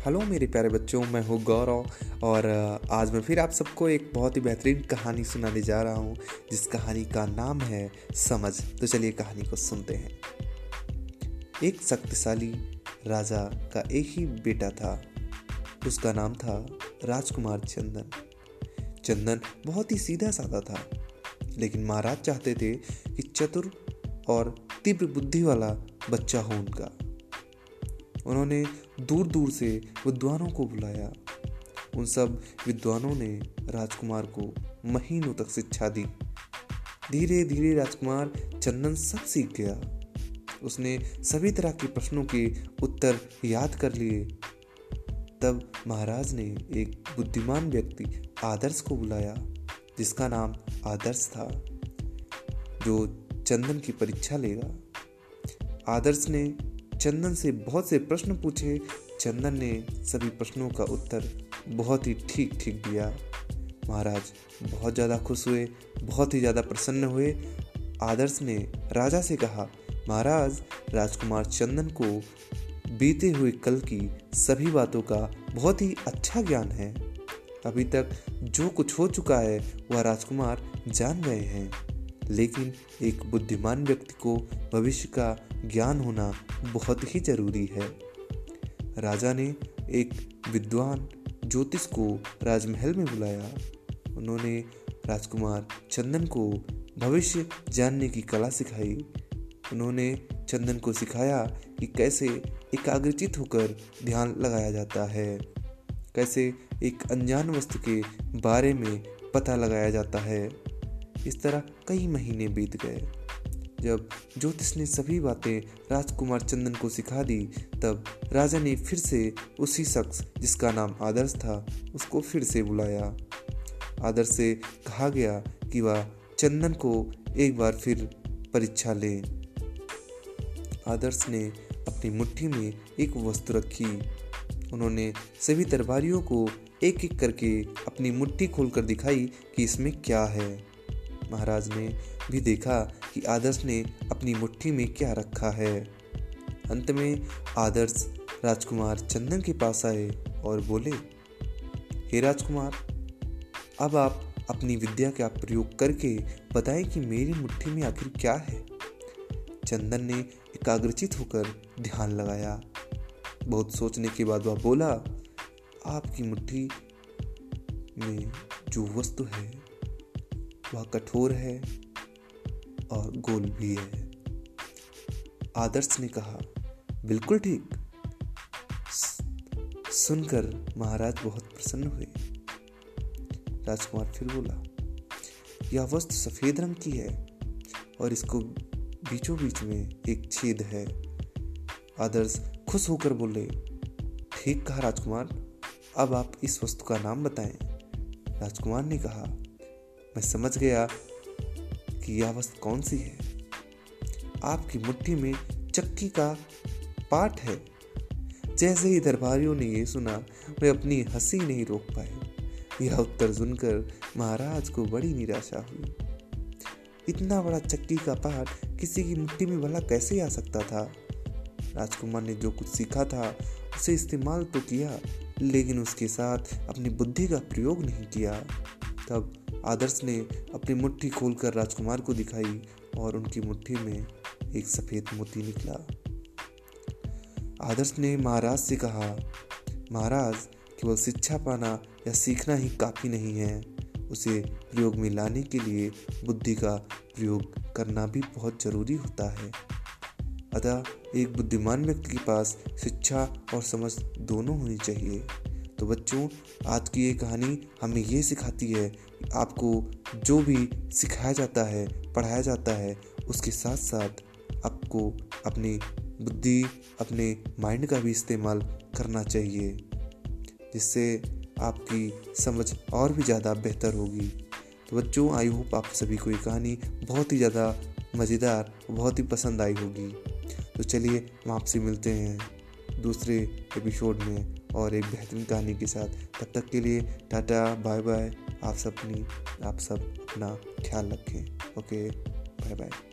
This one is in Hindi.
हेलो मेरे प्यारे बच्चों, मैं हूँ गौरव और आज मैं फिर आप सबको एक बहुत ही बेहतरीन कहानी सुनाने जा रहा हूँ, जिस कहानी का नाम है समझ। तो चलिए कहानी को सुनते हैं। एक शक्तिशाली राजा का एक ही बेटा था। उसका नाम था राजकुमार चंदन। चंदन बहुत ही सीधा साधा था, लेकिन महाराज चाहते थे कि चतुर और तीव्र बुद्धि वाला बच्चा हो उनका। उन्होंने दूर दूर से विद्वानों को बुलाया। उन सब विद्वानों ने राजकुमार को महीनों तक शिक्षा दी। धीरे धीरे राजकुमार चंदन सब सीख गया। उसने सभी तरह के प्रश्नों के उत्तर याद कर लिए। तब महाराज ने एक बुद्धिमान व्यक्ति आदर्श को बुलाया, जिसका नाम आदर्श था, जो चंदन की परीक्षा लेगा। आदर्श ने चंदन से बहुत से प्रश्न पूछे। चंदन ने सभी प्रश्नों का उत्तर बहुत ही ठीक ठीक दिया। महाराज बहुत ज़्यादा खुश हुए, बहुत ही ज़्यादा प्रसन्न हुए। आदर्श ने राजा से कहा, महाराज, राजकुमार चंदन को बीते हुए कल की सभी बातों का बहुत ही अच्छा ज्ञान है। अभी तक जो कुछ हो चुका है, वह राजकुमार जान गए हैं। लेकिन एक बुद्धिमान व्यक्ति को भविष्य का ज्ञान होना बहुत ही ज़रूरी है। राजा ने एक विद्वान ज्योतिष को राजमहल में बुलाया। उन्होंने राजकुमार चंदन को भविष्य जानने की कला सिखाई। उन्होंने चंदन को सिखाया कि कैसे एकाग्रचित होकर ध्यान लगाया जाता है। कैसे एक अनजान वस्तु के बारे में पता लगाया जाता है। इस तरह कई महीने बीत गए। जब ज्योतिष ने सभी बातें राजकुमार चंदन को सिखा दी, तब राजा ने फिर से उसी शख्स जिसका नाम आदर्श था, उसको फिर से बुलाया। आदर्श से कहा गया कि वह चंदन को एक बार फिर परीक्षा ले। आदर्श ने अपनी मुट्ठी में एक वस्तु रखी। उन्होंने सभी दरबारियों को एक एक करके अपनी मुट्ठी खोलकर दिखाई कि इसमें क्या है। महाराज ने भी देखा कि आदर्श ने अपनी मुट्ठी में क्या रखा है। अंत में आदर्श राजकुमार चंदन के पास आए और बोले, हे राजकुमार, अब आप अपनी विद्या का प्रयोग करके बताएँ कि मेरी मुट्ठी में आखिर क्या है? चंदन ने एकाग्रचित होकर ध्यान लगाया। बहुत सोचने के बाद वह बोला, आपकी मुट्ठी में जो वस्तु है वह कठोर है और गोल भी है। आदर्श ने कहा, बिल्कुल ठीक। सुनकर महाराज बहुत प्रसन्न हुए। राजकुमार फिर बोला, यह वस्तु सफ़ेद रंग की है और इसको बीचों बीच में एक छेद है। आदर्श खुश होकर बोले, ठीक कहा राजकुमार। अब आप इस वस्तु का नाम बताएँ। राजकुमार ने कहा मैं समझ गया कि यह वस्तु कौन सी है। आपकी मुट्ठी में चक्की का पाठ है। जैसे ही दरबारियों ने यह सुना, वे अपनी हँसी नहीं रोक पाए। यह उत्तर सुनकर महाराज को बड़ी निराशा हुई। इतना बड़ा चक्की का पाठ किसी की मुट्ठी में भला कैसे आ सकता था? राजकुमार ने जो कुछ सीखा था, उसे इस्तेमाल तो किया, लेकिन उसके साथ अपनी बुद्धि का प्रयोग नहीं किया। तब आदर्श ने अपनी मुट्ठी खोलकर राजकुमार को दिखाई और उनकी मुट्ठी में एक सफ़ेद मोती निकला। आदर्श ने महाराज से कहा, महाराज, केवल शिक्षा पाना या सीखना ही काफ़ी नहीं है। उसे प्रयोग में लाने के लिए बुद्धि का प्रयोग करना भी बहुत ज़रूरी होता है। अतः एक बुद्धिमान व्यक्ति के पास शिक्षा और समझ दोनों होनी चाहिए। तो बच्चों, आज की ये कहानी हमें ये सिखाती है आपको जो भी सिखाया जाता है, पढ़ाया जाता है, उसके साथ साथ आपको अपनी बुद्धि, अपने माइंड का भी इस्तेमाल करना चाहिए, जिससे आपकी समझ और भी ज़्यादा बेहतर होगी। तो बच्चों, आई होप आप सभी को ये कहानी बहुत ही ज़्यादा मज़ेदार, बहुत ही पसंद आई होगी। तो चलिए हम आपसे मिलते हैं दूसरे एपिसोड में। और एक बेहतरीन कहानी के साथ। तब तक के लिए टाटा बाय बाय आप सब अपनी, आप सब अपना ख्याल रखें। Okay bye bye